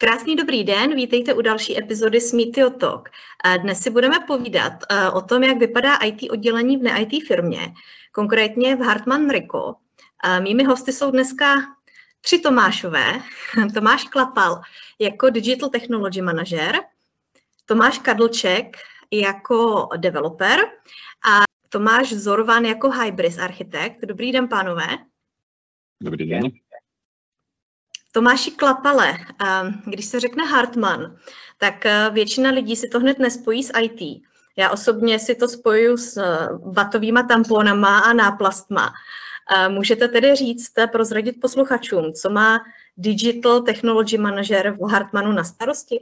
Krásný dobrý den, vítejte u další epizody Smítio Talk. Dnes si budeme povídat o tom, jak vypadá IT oddělení v ne-IT firmě, konkrétně v Hartmann Rico. Mými hosty jsou dneska tři Tomášové. Tomáš Klapal jako Digital Technology Manager, Tomáš Kadlček jako developer a Tomáš Zorvan jako Hybris architekt. Dobrý den, pánové. Dobrý den. Tomáši Klapale, když se řekne Hartman, tak eh, většina lidí si to hned nespojí s IT. Já osobně si to spojuju s eh, vatovýma tamponama a náplastma. Můžete tedy říct, prozradit posluchačům, co má Digital Technology Manager v Hartmanu na starosti?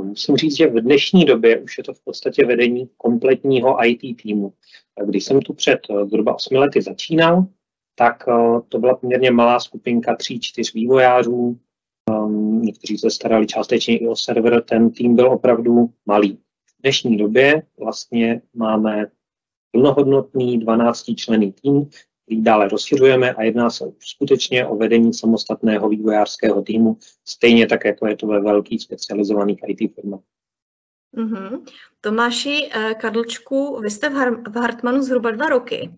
Musím říct, že v dnešní době už je to v podstatě vedení kompletního IT týmu. Když jsem tu před eh, zhruba 8 lety začínal, tak eh, to byla poměrně malá skupinka tří, čtyř vývojářů. Um, někteří se starali částečně i o server, ten tým byl opravdu malý. V dnešní době vlastně máme plnohodnotný 12 člený tým, který dále rozšiřujeme a jedná se skutečně o vedení samostatného vývojářského týmu, stejně tak, jako je to ve velkých specializovaných IT firmách. Mm-hmm. Tomáši eh, Kadlčku, vy jste v, Har- v Hartmanu zhruba dva roky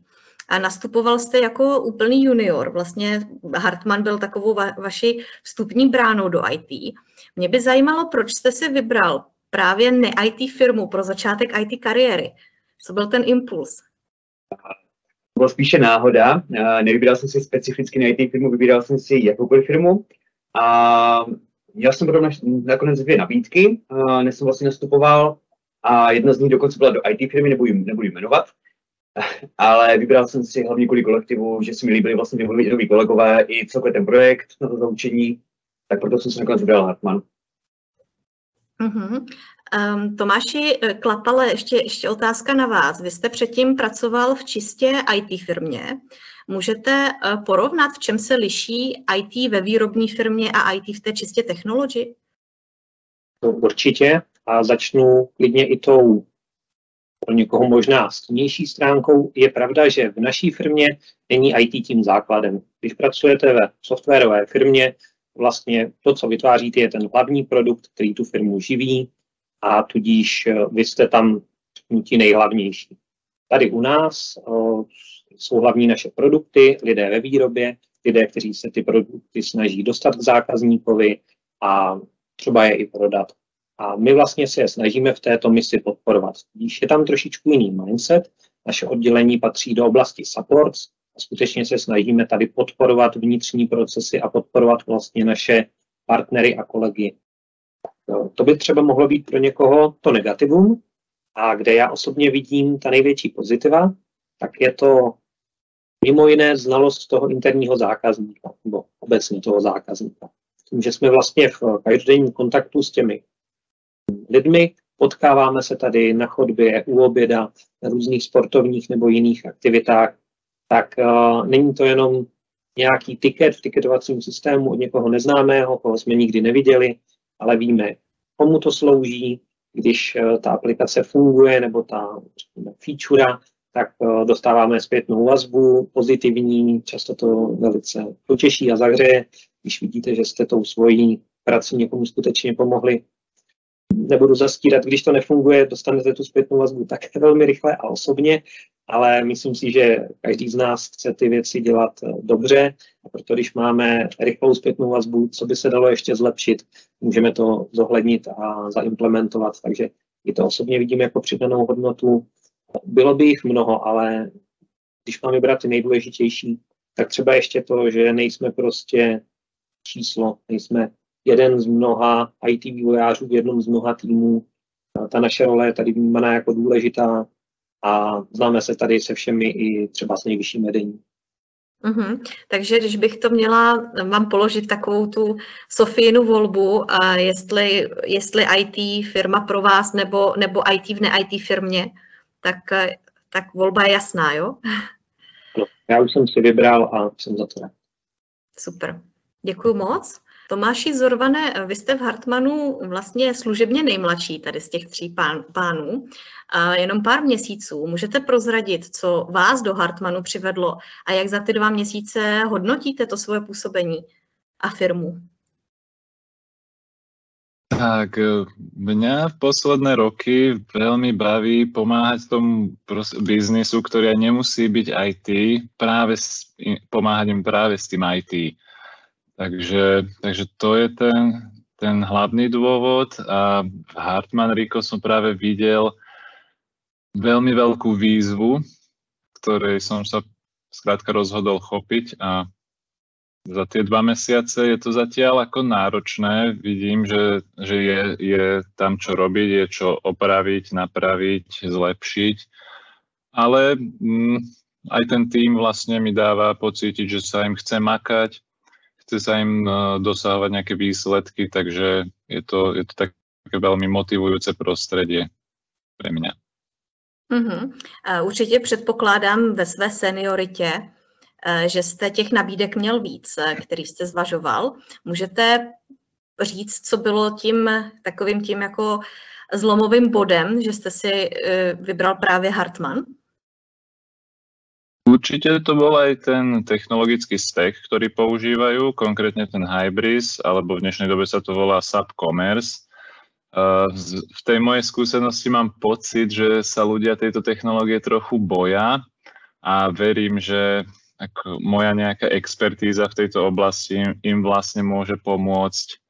a nastupoval jste jako úplný junior. Vlastně Hartman byl takovou va- vaší vstupní bránou do IT. Mě by zajímalo, proč jste si vybral právě ne-IT firmu pro začátek IT kariéry. Co byl ten impuls? Bylo spíše náhoda. Nevybíral jsem si specificky na IT firmu, vybíral jsem si jakoukoliv firmu. A měl jsem potom nakonec dvě nabídky, než jsem vlastně nastupoval. A jedna z nich dokonce byla do IT firmy, nebudu, nebudu jmenovat. Ale vybral jsem si hlavně kvůli kolektivu, že se mi líbili vlastně noví kolegové i celkově ten projekt na to zaučení, tak proto jsem se nakonec vybral Hartman. Uh-huh. Um, Tomáši eh, Klapale, ještě, ještě otázka na vás. Vy jste předtím pracoval v čistě IT firmě. Můžete uh, porovnat, v čem se liší IT ve výrobní firmě a IT v té čistě technologii? No, určitě a začnu klidně i tou pro někoho možná stínější stránkou. Je pravda, že v naší firmě není IT tím základem. Když pracujete ve softwarové firmě, vlastně to, co vytváříte, je ten hlavní produkt, který tu firmu živí a tudíž eh, vy jste tam ti nejhlavnější. Tady u nás eh, jsou hlavní naše produkty, lidé ve výrobě, lidé, kteří se ty produkty snaží dostat k zákazníkovi a třeba je i prodat. A my vlastně se je snažíme v této misi podporovat. Když je tam trošičku jiný mindset, naše oddělení patří do oblasti supports a skutečně se snažíme tady podporovat vnitřní procesy a podporovat vlastně naše partnery a kolegy. To by třeba mohlo být pro někoho to negativum, a kde já osobně vidím ta největší pozitiva, tak je to mimo jiné znalost toho interního zákazníka, nebo obecně toho zákazníka. Tím, že jsme vlastně v každodenním kontaktu s těmi lidmi, potkáváme se tady na chodbě, u oběda, na různých sportovních nebo jiných aktivitách, tak uh, není to jenom nějaký tiket v tiketovacím systému od někoho neznámého, koho jsme nikdy neviděli, ale víme, komu to slouží, když uh, ta aplikace funguje nebo ta feature, tak uh, dostáváme zpětnou vazbu, pozitivní, často to velice potěší a zahřeje, když vidíte, že jste tou svojí prací někomu skutečně pomohli nebudu zastírat, když to nefunguje, dostanete tu zpětnou vazbu tak velmi rychle a osobně, ale myslím si, že každý z nás chce ty věci dělat eh, dobře a proto když máme rychlou zpětnou vazbu, co by se dalo ještě zlepšit, můžeme to zohlednit a zaimplementovat, takže i to osobně vidím jako přidanou hodnotu. Bylo by jich mnoho, ale když máme brát ty nejdůležitější, tak třeba ještě to, že nejsme prostě číslo, nejsme jeden z mnoha IT vývojářů v jednom z mnoha týmů. Ta naše role je tady vnímaná jako důležitá a známe se tady se všemi i třeba s nejvyšším vedením. Mm-hmm. Takže když bych to měla vám položit takovou tu Sofínu volbu, a jestli, jestli IT firma pro vás nebo, nebo IT v ne-IT firmě, tak, tak volba je jasná, jo? No, já už jsem si vybral a jsem za to Super. Děkuji moc. Tomáši Zorvané, vy jste v Hartmanu vlastně služebně nejmladší tady z těch tří pán, pánů, a jenom pár měsíců. Můžete prozradit, co vás do Hartmanu přivedlo a jak za ty dva měsíce hodnotíte to svoje působení a firmu? Tak e, mňa v posledné roky veľmi baví pomáhať tomu biznisu, ktorý nemusí byť IT, práve s, pomáhať im práve s tým IT. Takže, takže to je ten, ten hlavný dôvod a v Hartman Rico som práve videl veľmi veľkú výzvu, ktorej som sa skrátka rozhodol chopiť a za tie dva mesiace je to zatiaľ ako náročné. Vidím, že, že je, je tam čo robiť, je čo opraviť, napraviť, zlepšiť. Ale mm, aj ten tým vlastne mi dáva pocítiť, že sa im chce makať, chce sa im uh, dosahovať nejaké výsledky, takže je to, je to také veľmi motivujúce prostredie pre mňa. Mm-hmm. Určitě předpokládám ve své senioritě, Eh, že jste těch nabídek měl víc, eh, který jste zvažoval. Můžete říct, co bylo tím takovým tím jako zlomovým bodem, že jste si eh, vybral právě Hartman? Určite to bol aj ten technologický stack, ktorý používajú, konkrétne ten Hybris, alebo v dnešnej dobe sa to volá SAP Commerce. V tej mojej skúsenosti mám pocit, že sa ľudia tejto technológie trochu boja a verím, že moja nejaká expertíza v tejto oblasti im vlastne môže pomôcť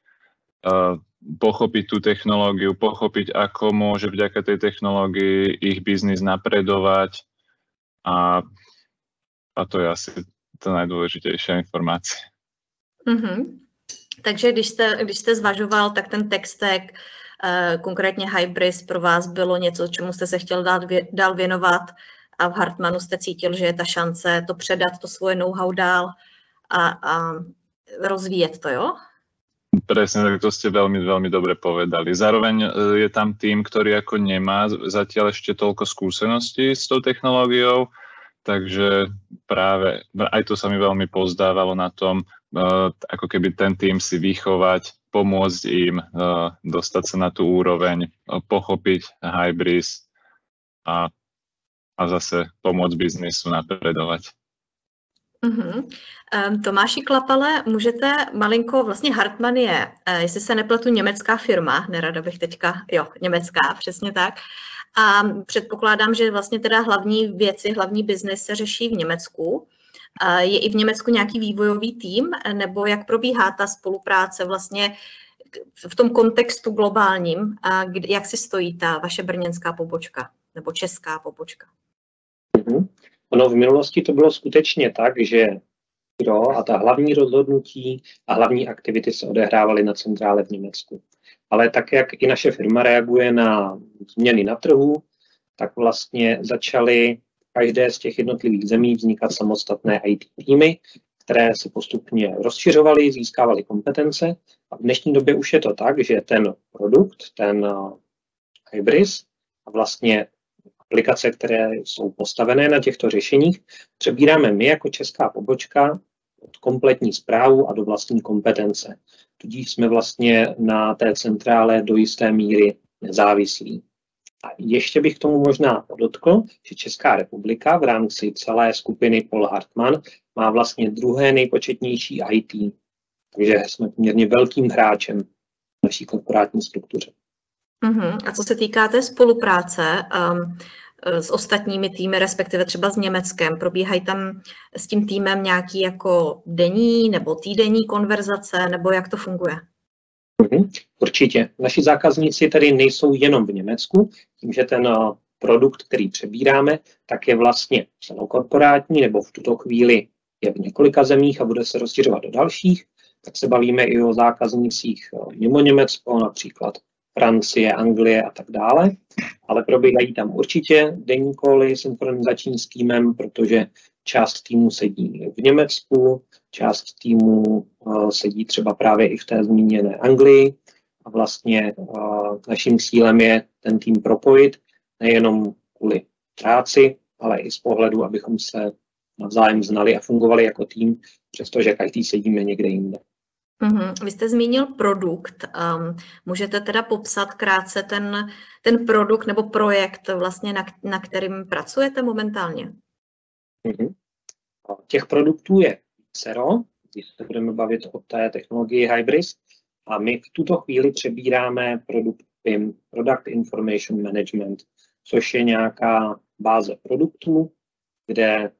pochopiť tú technológiu, pochopiť, ako môže vďaka tej technológii ich biznis napredovať a, a to je asi ta nejdůležitější informace. Mm-hmm. Takže když jste, když jste zvažoval, tak ten textek, eh, konkrétně Hybris, pro vás bylo něco, čemu jste se chtěl dát, dál věnovat a v Hartmanu jste cítil, že je ta šance to předat, to svoje know-how dál a, a rozvíjet to, jo? Presne, tak to ste veľmi, veľmi dobre povedali. Zároveň e, je tam tým, ktorý ako nemá zatiaľ ešte toľko skúseností s tou technológiou, takže práve aj to sa mi veľmi pozdávalo na tom, e, ako keby ten tým si vychovať, pomôcť im e, dostať sa na tú úroveň, pochopiť Hybris a a zase pomoct biznisu napredovat. Mm-hmm. Tomáši Klapale, můžete malinko, vlastně Hartmann je, uh, jestli se nepletu, německá firma, nerada bych teďka, jo, německá, přesně tak. A předpokládám, že vlastně teda hlavní věci, hlavní biznis se řeší v Německu. Je i v Německu nějaký vývojový tým, nebo jak probíhá ta spolupráce vlastně v tom kontextu globálním, jak si stojí ta vaše brněnská pobočka nebo česká pobočka? Mm-hmm. Ono v minulosti to bylo skutečně tak, že a ta hlavní rozhodnutí a hlavní aktivity se odehrávaly na centrále v Německu. Ale tak, jak i naše firma reaguje na změny na trhu, tak vlastně začaly každé z těch jednotlivých zemí vznikat samostatné IT týmy, které se postupně rozšiřovaly, získávaly kompetence. A v dnešní době už je to tak, že ten produkt, ten Hybris a vlastně aplikace, které jsou postavené na těchto řešeních, přebíráme my jako česká pobočka od kompletní zprávu a do vlastní kompetence. Tudíž jsme vlastně na té centrále do jisté míry nezávislí. A ještě bych k tomu možná podotkl, že Česká republika v rámci celé skupiny Paul Hartmann má vlastně druhé nejpočetnější IT. Takže jsme poměrně velkým hráčem v naší korporátní struktuře. Uh-huh. A co se týká té spolupráce um, s ostatními týmy, respektive třeba s Německem, probíhají tam s tím týmem nějaký jako denní nebo týdenní konverzace, nebo jak to funguje? Uh-huh. Určitě. Naši zákazníci tedy nejsou jenom v Německu, tím, že ten uh, produkt, který přebíráme, tak je vlastně celokorporátní, nebo v tuto chvíli je v několika zemích a bude se rozšiřovat do dalších, tak se bavíme i o zákaznících uh, mimo Německo, například Francie, Anglie a tak dále, ale probíhají tam určitě denní koly synchronizační s týmem, protože část týmu sedí v Německu, část týmu uh, sedí třeba právě i v té zmíněné Anglii a vlastně uh, naším cílem je ten tým propojit nejenom kvůli práci, ale i z pohledu, abychom se navzájem znali a fungovali jako tým, přestože každý sedíme někde jinde. Mm-hmm. Vy jste zmínil produkt. Um, můžete teda popsat krátce ten, ten produkt nebo projekt, vlastně na, na kterým pracujete momentálně? Mm-hmm. Těch produktů je vícero, když se budeme bavit o té technologii Hybris, A my v tuto chvíli přebíráme produkt PIM, Product Information Management, což je nějaká báze produktů, kde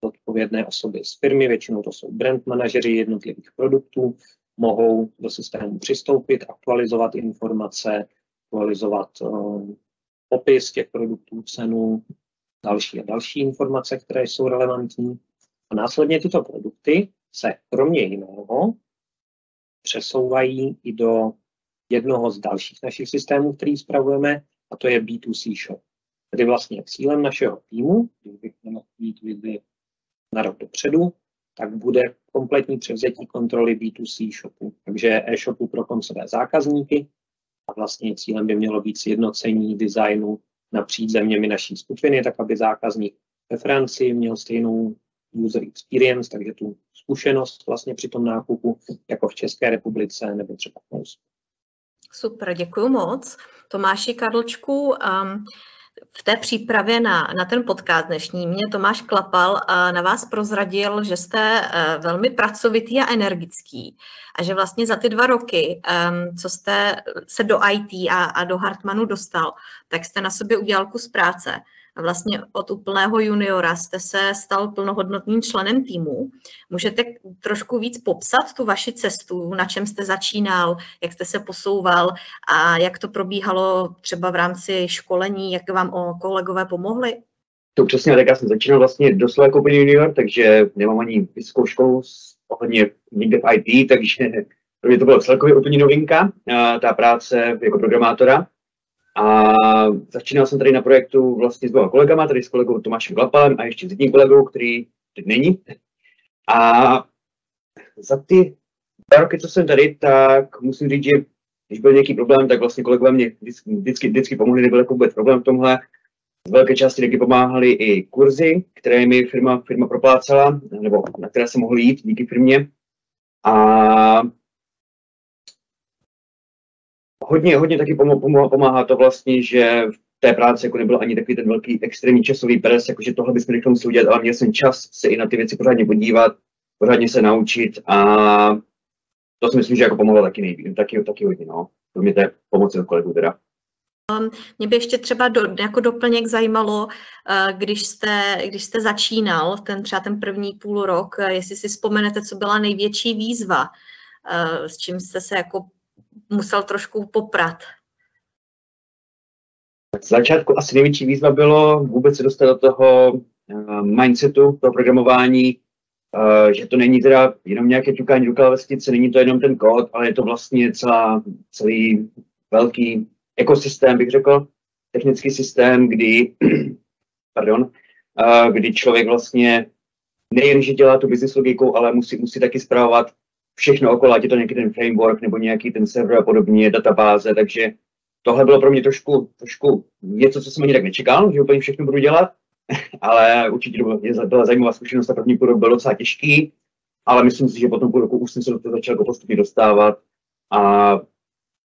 odpovědné osoby z firmy, většinou to jsou brand manažeři jednotlivých produktů, mohou do systému přistoupit, aktualizovat informace, aktualizovat uh, popis těch produktů, cenu, další a další informace, které jsou relevantní. A následně tyto produkty se kromě jiného přesouvají i do jednoho z dalších našich systémů, který spravujeme, a to je B2C shop. Tedy vlastně cílem našeho týmu, když bych měl mít vizi na rok dopředu, tak bude kompletní převzetí kontroly B2C shopu, takže e-shopu pro koncové zákazníky a vlastně cílem by mělo být sjednocení designu napříč zeměmi naší skupiny, tak aby zákazník ve Francii měl stejnou user experience, takže tu zkušenost vlastně při tom nákupu jako v České republice nebo třeba v Polsku. Super, děkuji moc. Tomáši Karlčku, um, v té přípravě na, na ten podcast dnešní mě Tomáš Klapal a na vás prozradil, že jste uh, velmi pracovitý a energický a že vlastně za ty dva roky, um, co jste se do IT a, a do Hartmanu dostal, tak jste na sobě udělal kus práce a vlastně od úplného juniora jste se stal plnohodnotným členem týmu. Můžete trošku víc popsat tu vaši cestu, na čem jste začínal, jak jste se posouval a jak to probíhalo třeba v rámci školení, jak vám o kolegové pomohli? To přesně, tak já jsem začínal vlastně doslova jako junior, takže nemám ani vysokou školu ohledně někde v IT, takže pro mě to bylo celkově úplně novinka, ta práce jako programátora. A začínal jsem tady na projektu vlastně s dvěma kolegama, tady s kolegou Tomášem Glapalem a ještě s jedním kolegou, který teď není. A za ty dva roky, co jsem tady, tak musím říct, že když byl nějaký problém, tak vlastně kolegové mě vždycky, vždycky, vždycky pomohli, nebyl jako vůbec problém v tomhle. Z velké části taky pomáhali i kurzy, které mi firma, firma proplácela, nebo na které jsem mohl jít díky firmě. A hodně, hodně taky pomáhá to vlastně, že v té práci jako nebyl ani takový ten velký extrémní časový pres, jakože tohle bychom rychle museli udělat, ale měl jsem čas se i na ty věci pořádně podívat, pořádně se naučit a to si myslím, že jako pomohlo taky nejvíc, taky, taky hodně, no. To mě to je pomoci od kolegů teda. Um, mě by ještě třeba do, jako doplněk zajímalo, uh, když jste, když jste začínal, ten třeba ten první půl rok, uh, jestli si vzpomenete, co byla největší výzva, uh, s čím jste se jako musel trošku poprat? Z začátku asi největší výzva bylo vůbec se dostat do toho uh, mindsetu, toho programování, uh, že to není teda jenom nějaké ťukání do klávesnice, není to jenom ten kód, ale je to vlastně celá, celý velký ekosystém, bych řekl, technický systém, kdy, pardon, uh, kdy člověk vlastně nejen, že dělá tu business logiku, ale musí, musí taky zpravovat všechno okolo, ať je to nějaký ten framework nebo nějaký ten server a podobně, databáze, takže tohle bylo pro mě trošku, trošku něco, co jsem ani tak nečekal, že úplně všechno budu dělat, ale určitě to byla, byla zajímavá zkušenost a první půl rok byl docela těžký, ale myslím si, že po tom půl roku už jsem se do toho začal jako postupně dostávat a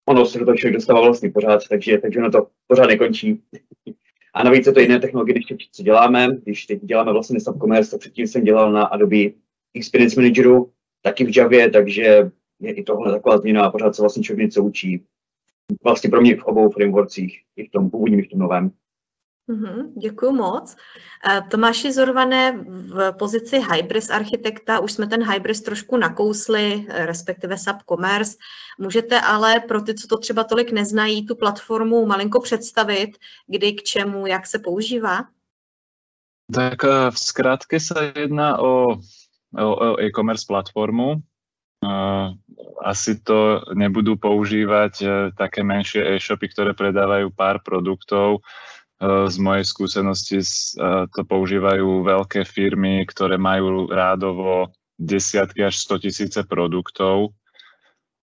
ono se do toho člověk dostává vlastně pořád, takže, takže ono to pořád nekončí. A navíc je to jiné technologie, když teď co děláme, když teď děláme vlastně Subcommerce, tak předtím jsem dělal na Adobe Experience Manageru, taky v Javě, takže je i tohle taková změna a pořád se vlastně člověk něco učí. Vlastně pro mě v obou frameworkcích, i v tom původním, i v tom novém. Mm-hmm, děkuji moc. Eh, Tomáši Zorvané, v pozici Hybris architekta už jsme ten Hybris trošku nakousli, eh, respektive Subcommerce. Můžete ale pro ty, co to třeba tolik neznají, tu platformu malinko představit, kdy, k čemu, jak se používá? Tak eh, v zkrátke se jedná o e-commerce platformu. Asi to nebudú používať e, také menšie e-shopy, ktoré predávajú pár produktov. E, z mojej skúsenosti e, to používajú veľké firmy, ktoré majú rádovo desiatky až 100 tisíce produktov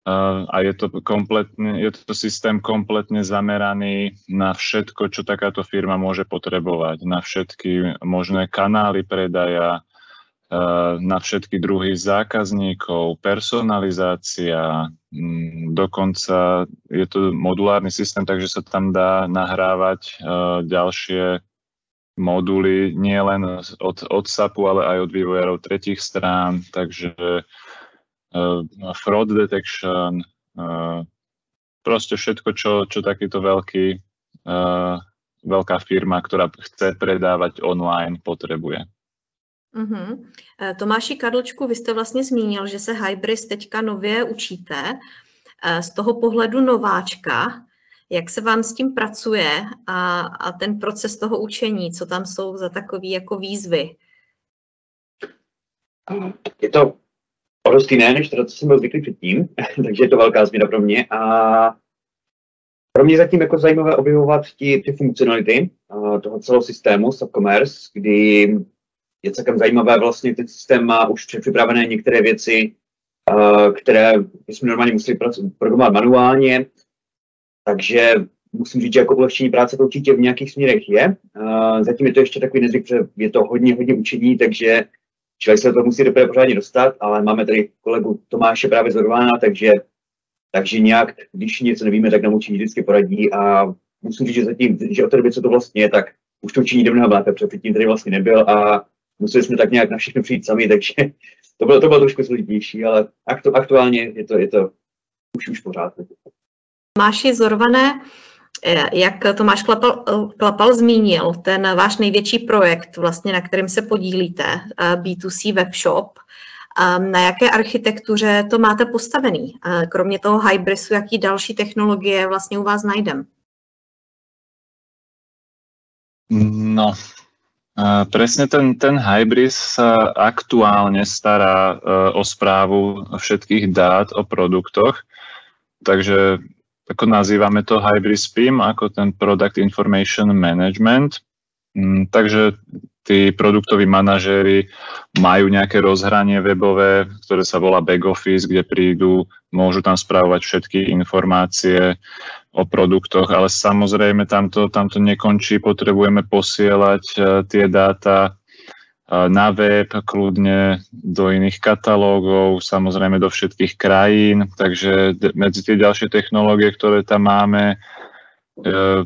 a je to, kompletne, je to systém kompletne zameraný na všetko, čo takáto firma môže potrebovať, na všetky možné kanály predaja, na všetky druhy zákazníkov, personalizácia, mm, dokonca je to modulárny systém, takže sa tam dá nahrávať eh, ďalšie moduly nie len od, od SAPu, ale aj od vývojárov tretích strán, takže uh, fraud detection, proste všetko, čo, čo takýto veľký, veľká firma, ktorá chce predávať online, potrebuje. Mm-hmm. Tomáši Karlčku, vy jste vlastně zmínil, že se Hybris teďka nově učíte. Z toho pohledu nováčka, jak se vám s tím pracuje a, a ten proces toho učení, co tam jsou za takové jako výzvy? Je to dost jiné, než to, co jsem byl zvyklý předtím, takže je to velká změna pro mě a pro mě zatím jako zajímavé objevovat ty, ty funkcionality toho celého systému Subcommerce, kdy je celkem zajímavé vlastně, ten systém má už připravené některé věci, které jsme normálně museli programovat manuálně, takže musím říct, že jako ulehčení práce to určitě v nějakých směrech je. Zatím je to ještě takový nezvyk, že je to hodně, hodně učení, takže člověk se to musí teprve pořádně dostat, ale máme tady kolegu Tomáše právě z Orvána, takže, takže nějak, když něco nevíme, tak nám učení vždycky poradí a musím říct, že zatím, že od té doby, co to vlastně je, tak už to učení jde mnohem lépe, protože předtím tady vlastně nebyl a museli jsme tak nějak na všechno přijít sami, takže to bylo, to bylo trošku složitější, ale aktu, aktuálně je to, je to už, už pořád. Máši Zorvané, eh, jak Tomáš Klapal, Klapal zmínil, ten váš největší projekt, vlastně, na kterým se podílíte, eh, B2C webshop, eh, na jaké architektuře to máte postavený? Kromě toho Hybrisu, jaký další technologie vlastně u vás najdem? No, Presne ten, ten Hybris sa aktuálne stará o správu všetkých dát o produktoch, takže ako nazývame to Hybris PIM, ako ten Product Information Management. Mm, takže tí produktoví manažéri majú nejaké rozhranie webové, ktoré sa volá back office, kde prídu, môžu tam správovať všetky informácie o produktoch, ale samozrejme tamto, tamto nekončí, potrebujeme posielať uh, tie dáta uh, na web, kľudne do iných katalógov, samozrejme do všetkých krajín, takže medzi tie ďalšie technológie, ktoré tam máme, No,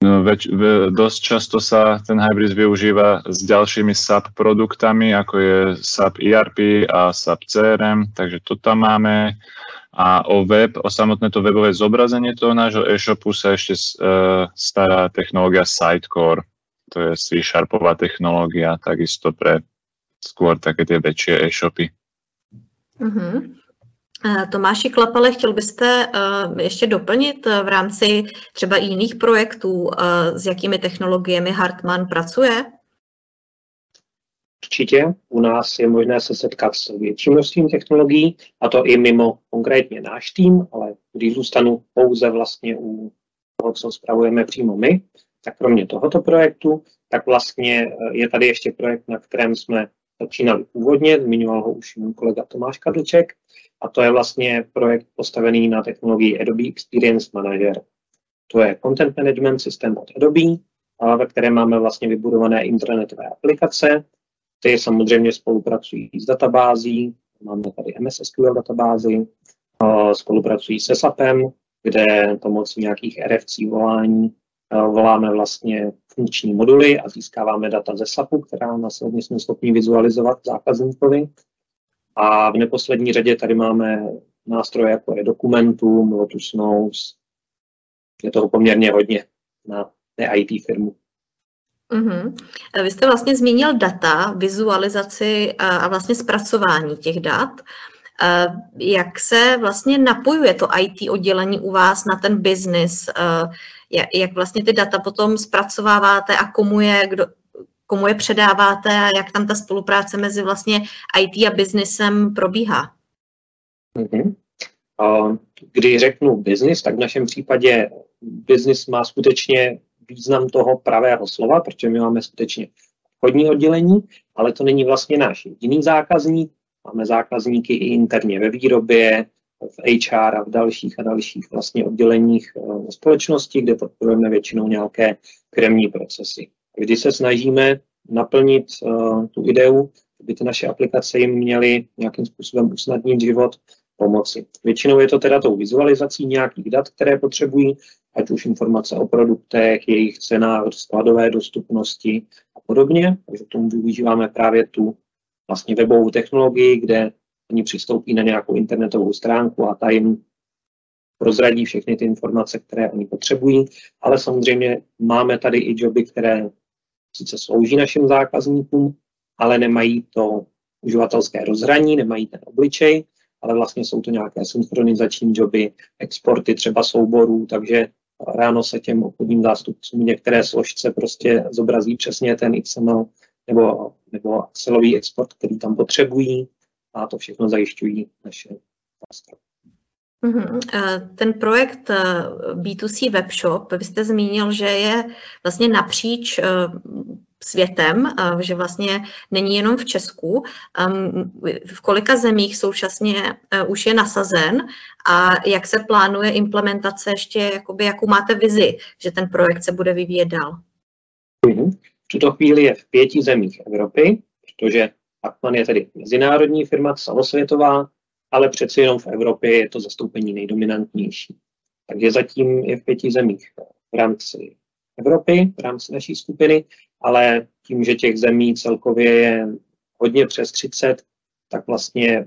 več, ve, dosť často sa ten Hybris využíva s ďalšími SAP produktami, ako je SAP ERP a SAP CRM, takže to tam máme. A o web, o samotné to webové zobrazenie toho nášho e-shopu sa ešte uh, stará technológia Sitecore. To je C-Sharpová technológia, takisto pre skôr také tie väčšie e-shopy. Uh-huh. Tomáši Klapale, chtěl byste uh, ještě doplnit uh, v rámci třeba jiných projektů, s jakými technologiemi Hartmann pracuje? Určitě. U nás je možné se setkat s větším množstvím technologií, a to i mimo konkrétně náš tým, ale když zůstanu pouze vlastně u toho, co spravujeme přímo my, tak kromě tohoto projektu, tak vlastně eh, je tady ještě projekt, na kterém jsme začínali původně, zmiňoval ho už můj kolega Tomáš Kadlček, a to je vlastně projekt postavený na technologii Adobe Experience Manager. To je content management systém od Adobe, ve kterém máme vlastně vybudované internetové aplikace, ty samozřejmě spolupracují s databází, máme tady MS SQL databázi, spolupracují se SAPem, kde pomocí nějakých RFC volání voláme vlastně funkční moduly a získáváme data ze SAPu, která následně jsme schopni vizualizovat zákazníkovi. A v neposlední řadě tady máme nástroje, jako je Dokumentum, Lotus Notes. Je toho poměrně hodně na té IT firmu. Mm-hmm. Vy jste vlastně zmínil data, vizualizaci a vlastně zpracování těch dat. Jak se vlastně napojuje to IT oddělení u vás na ten biznis? Jak vlastně ty data potom zpracováváte a komu je, kdo, komu je předáváte a jak tam ta spolupráce mezi vlastně IT a biznesem probíhá? Mm-hmm. Když řeknu biznis, tak v našem případě biznis má skutečně význam toho pravého slova, protože my máme skutečně obchodní oddělení, ale to není vlastně náš jediný zákazník. Máme zákazníky i interně ve výrobě, v HR a v dalších a dalších vlastně odděleních e, společnosti, kde podporujeme většinou nějaké kremní procesy. Vždy se snažíme naplnit uh, tu ideu, aby ty naše aplikace jim měly nějakým způsobem usnadnit život, pomoci. Většinou je to teda tou vizualizací nějakých dat, které potřebují, ať už informace o produktech, jejich cenách, skladové dostupnosti a podobně. Takže tomu využíváme právě tu vlastně webovou technologii, kde oni přistoupí na nějakou internetovou stránku a ta jim prozradí všechny ty informace, které oni potřebují, ale samozřejmě máme tady i joby, které sice slouží našim zákazníkům, ale nemají to uživatelské rozhraní, nemají ten obličej, ale vlastně jsou to nějaké synchronizační joby, exporty třeba souborů, takže ráno se těm obchodním zástupcům některé složce prostě zobrazí přesně ten XML nebo, nebo Excelový export, který tam potřebují a to všechno zajišťují naše nástroje. Mhm. Ten projekt B2C Webshop, vy jste zmínil, že je vlastně napříč světem, že vlastně není jenom v Česku. V kolika zemích současně už je nasazen a jak se plánuje implementace ještě, jakoby, jakou máte vizi, že ten projekt se bude vyvíjet dál? Mhm. V tuto chvíli je v pěti zemích Evropy, protože Hartmann je tedy mezinárodní firma, celosvětová, ale přeci jenom v Evropě je to zastoupení nejdominantnější. Takže zatím je v pěti zemích v rámci Evropy, v rámci naší skupiny, ale tím, že těch zemí celkově je hodně přes 30, tak vlastně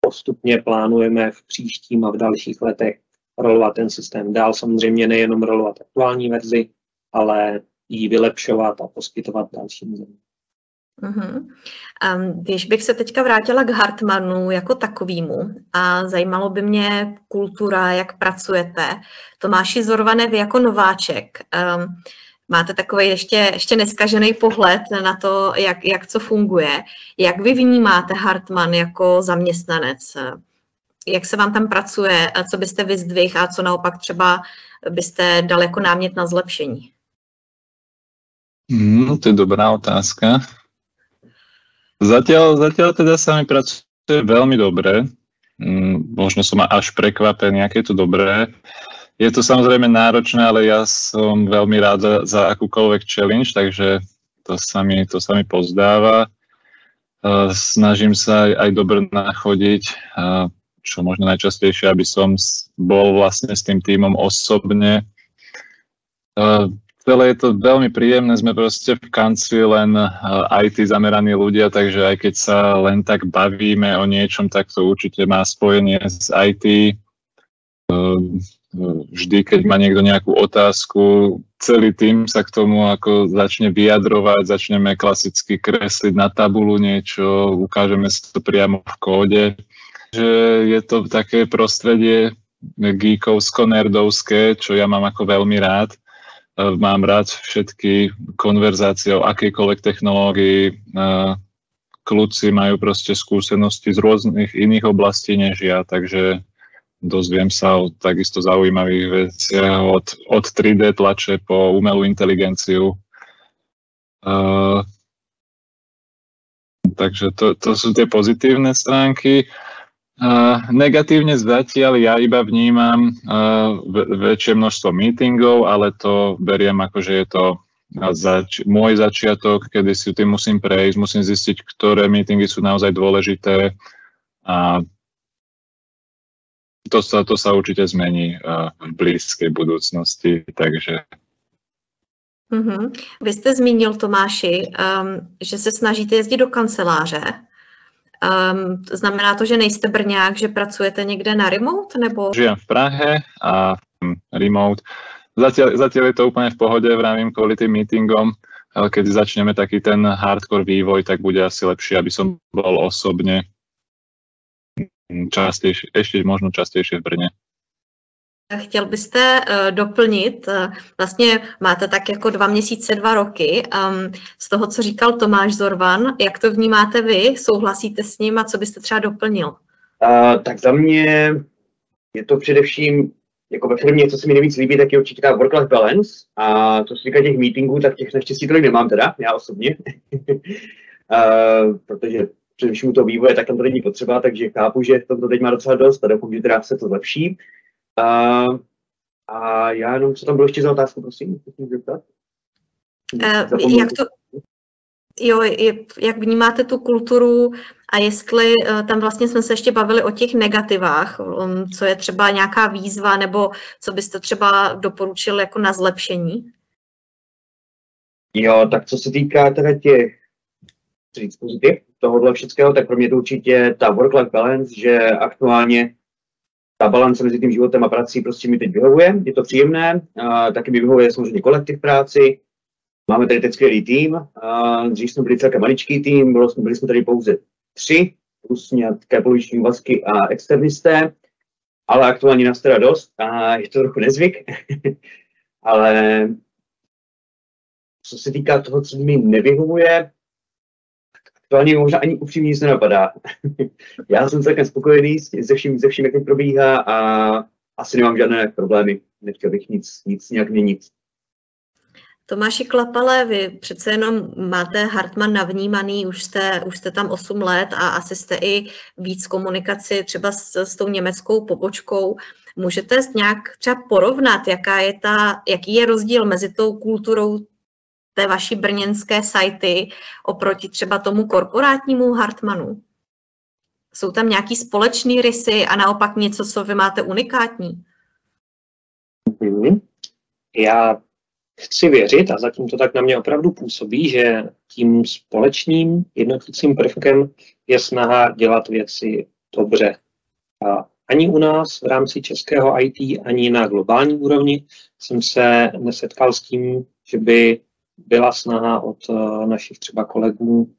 postupně plánujeme v příštím a v dalších letech rolovat ten systém dál. Samozřejmě nejenom rolovat aktuální verzi, ale ji vylepšovat a poskytovat dalším zemím. Uh-huh. Když bych se teďka vrátila k Hartmanu jako takovýmu a zajímalo by mě kultura, jak pracujete. Tomáši Zorvané, vy jako nováček, um, máte takový ještě, ještě neskažený pohled na to, jak, jak co funguje. Jak vy vnímáte Hartman jako zaměstnanec? Jak se vám tam pracuje? Co byste vyzdvih a co naopak třeba byste dal jako námět na zlepšení? No, to je dobrá otázka. Zatiaľ, zatiaľ teda sa mi pracuje veľmi dobre. Mm, možno som až prekvapený, aké je to dobré. Je to samozrejme náročné, ale ja som veľmi rád za, za akúkoľvek challenge, takže to sa mi, to sa mi pozdáva. Snažím sa aj, aj dobre nachodiť, čo možno najčastejšie, aby som bol vlastne s tým týmom osobne celé je to veľmi príjemné, sme proste v kanci len eh, IT zameraní ľudia, takže aj keď sa len tak bavíme o niečom, tak to určite má spojenie s IT. Eh, vždy, keď má niekto nejakú otázku, celý tým sa k tomu ako začne vyjadrovať, začneme klasicky kresliť na tabulu niečo, ukážeme si to priamo v kóde. Že je to také prostredie geekovsko-nerdovské, čo ja mám ako veľmi rád mám rád všetky konverzácie o akejkoľvek technológii. Kľúci majú proste skúsenosti z rôznych iných oblastí než ja, takže dozviem sa o takisto zaujímavých veciach od, od 3D tlače po umelú inteligenciu. Uh, takže to, to sú tie pozitívne stránky. Negatívne zatiaľ ja iba vnímam uh, väčšie množstvo meetingov, ale to beriem ako, že je to zač- môj začiatok, kedy si tým musím prejsť, musím zistiť, ktoré meetingy sú naozaj dôležité a to sa, to sa určite zmení uh, v blízkej budúcnosti, takže Mm-hmm. Vy jste zmínil, Tomáši, um, že se snažíte jezdit do kanceláře. Um, znamená to, že nejste Brňák, že pracujete někde na remote? Nebo... Žijem v Prahe a hm, remote. Zatiaľ, zatiaľ je to úplne v pohode, vravím, kvôli tým meetingom, ale keď začneme taký ten hardcore vývoj, tak bude asi lepšie, aby som bol osobne hm, častejšie, ešte možno častejšie v Brne. Chtěl byste uh, doplnit, uh, vlastně máte tak jako dva měsíce, dva roky, um, z toho, co říkal Tomáš Zorvan, jak to vnímáte vy, souhlasíte s ním a co byste třeba doplnil? Uh, tak za mě je to především, jako ve firmě, co se mi nejvíc líbí, tak je určitě ta work-life balance a to se týká těch meetingů, tak těch naštěstí tolik nemám teda, já osobně, uh, protože především u toho vývoje, tak tam to není potřeba, takže chápu, že tomto teď má docela dost a doufám, že teda se to zlepší. A, a já jenom, co tam bylo ještě za otázku, prosím, musím zeptat? Uh, jak to, jo, jak vnímáte tu kulturu a jestli uh, tam vlastně jsme se ještě bavili o těch negativách, um, co je třeba nějaká výzva nebo co byste třeba doporučil jako na zlepšení? Jo, tak co se týká teda těch říct pozitiv tohohle všechno, tak pro mě to určitě ta work-life balance, že aktuálně ta balance mezi tím životem a prací prostě mi teď vyhovuje, je to příjemné, a taky mi vyhovuje samozřejmě kolektiv práci, máme tady teď skvělý tým, a dřív jsme byli celkem maličký tým, bylo, byli jsme tady pouze tři, plus nějaké poloviční vazky a externisté, ale aktuálně nás teda dost a je to trochu nezvyk, ale co se týká toho, co mi nevyhovuje, aktuálně možná ani upřímně nic nenapadá. Já jsem celkem spokojený se vším, se vším, jak to probíhá a asi nemám žádné problémy. Nechtěl bych nic, nic nějak měnit. Tomáši Klapale, vy přece jenom máte Hartman navnímaný, už jste, už jste tam 8 let a asi jste i víc komunikaci třeba s, s tou německou pobočkou. Můžete nějak třeba porovnat, jaká je ta, jaký je rozdíl mezi tou kulturou té vaší brněnské sajty oproti třeba tomu korporátnímu Hartmanu? Jsou tam nějaký společný rysy a naopak něco, co vy máte unikátní? Mm-hmm. Já chci věřit, a zatím to tak na mě opravdu působí, že tím společným jednotícím prvkem je snaha dělat věci dobře. A ani u nás v rámci českého IT, ani na globální úrovni jsem se nesetkal s tím, že by byla snaha od eh, našich třeba kolegů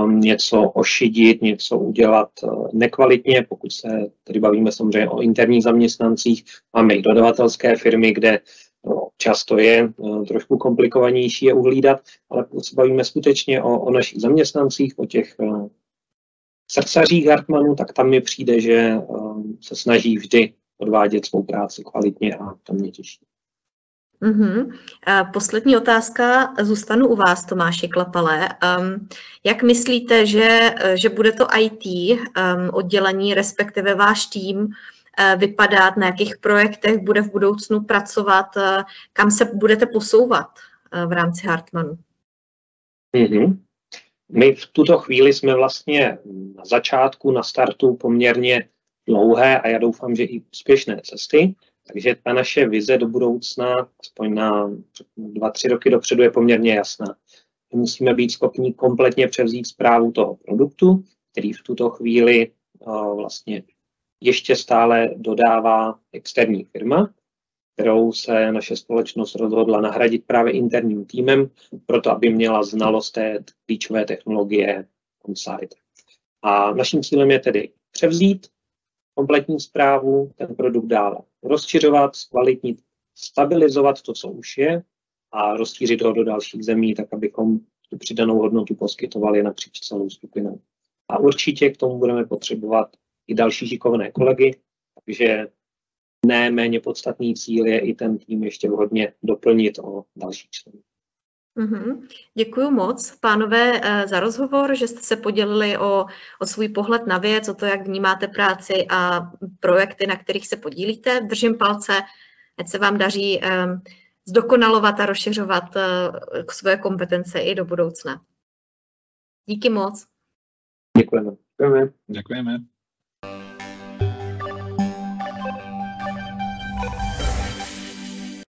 um, něco ošidit, něco udělat eh, nekvalitně, pokud se tady bavíme samozřejmě o interních zaměstnancích, máme i dodavatelské firmy, kde no, často je uh, trošku komplikovanější je uhlídat, ale pokud se bavíme skutečně o, o našich zaměstnancích, o těch srdcařích Hartmanů, tak tam mi přijde, že uh, se snaží vždy odvádět svou práci kvalitně a to mě těší. Mm-hmm. Poslední otázka, zůstanu u vás, Tomáši Klapale. Um, jak myslíte, že, že bude to IT um, oddělení, respektive váš tým, uh, vypadat, na jakých projektech bude v budoucnu pracovat, uh, kam se budete posouvat uh, v rámci Hartmanu? Mm-hmm. My v tuto chvíli jsme vlastně na začátku, na startu poměrně dlouhé a já doufám, že i úspěšné cesty. Takže ta naše vize do budoucna, aspoň na dva, tři roky dopředu, je poměrně jasná. My musíme být schopni kompletně převzít zprávu toho produktu, který v tuto chvíli uh, vlastně ještě stále dodává externí firma, kterou se naše společnost rozhodla nahradit právě interním týmem, proto aby měla znalost té klíčové technologie on-site. A naším cílem je tedy převzít kompletní zprávu, ten produkt dále rozšiřovat, zkvalitnit, stabilizovat to, co už je a rozšířit ho do dalších zemí, tak abychom tu přidanou hodnotu poskytovali napříč celou skupinou. A určitě k tomu budeme potřebovat i další šikovné kolegy, takže ne méně podstatný cíl je i ten tým ještě vhodně doplnit o další členy. Mm-hmm. Děkuji moc, pánové, eh, za rozhovor, že jste se podělili o, o svůj pohled na věc, o to, jak vnímáte práci a projekty, na kterých se podílíte. Držím palce, ať se vám daří um, zdokonalovat a rozšiřovat uh, svoje kompetence i do budoucna. Díky moc. Děkujeme. Děkujeme. Děkujeme.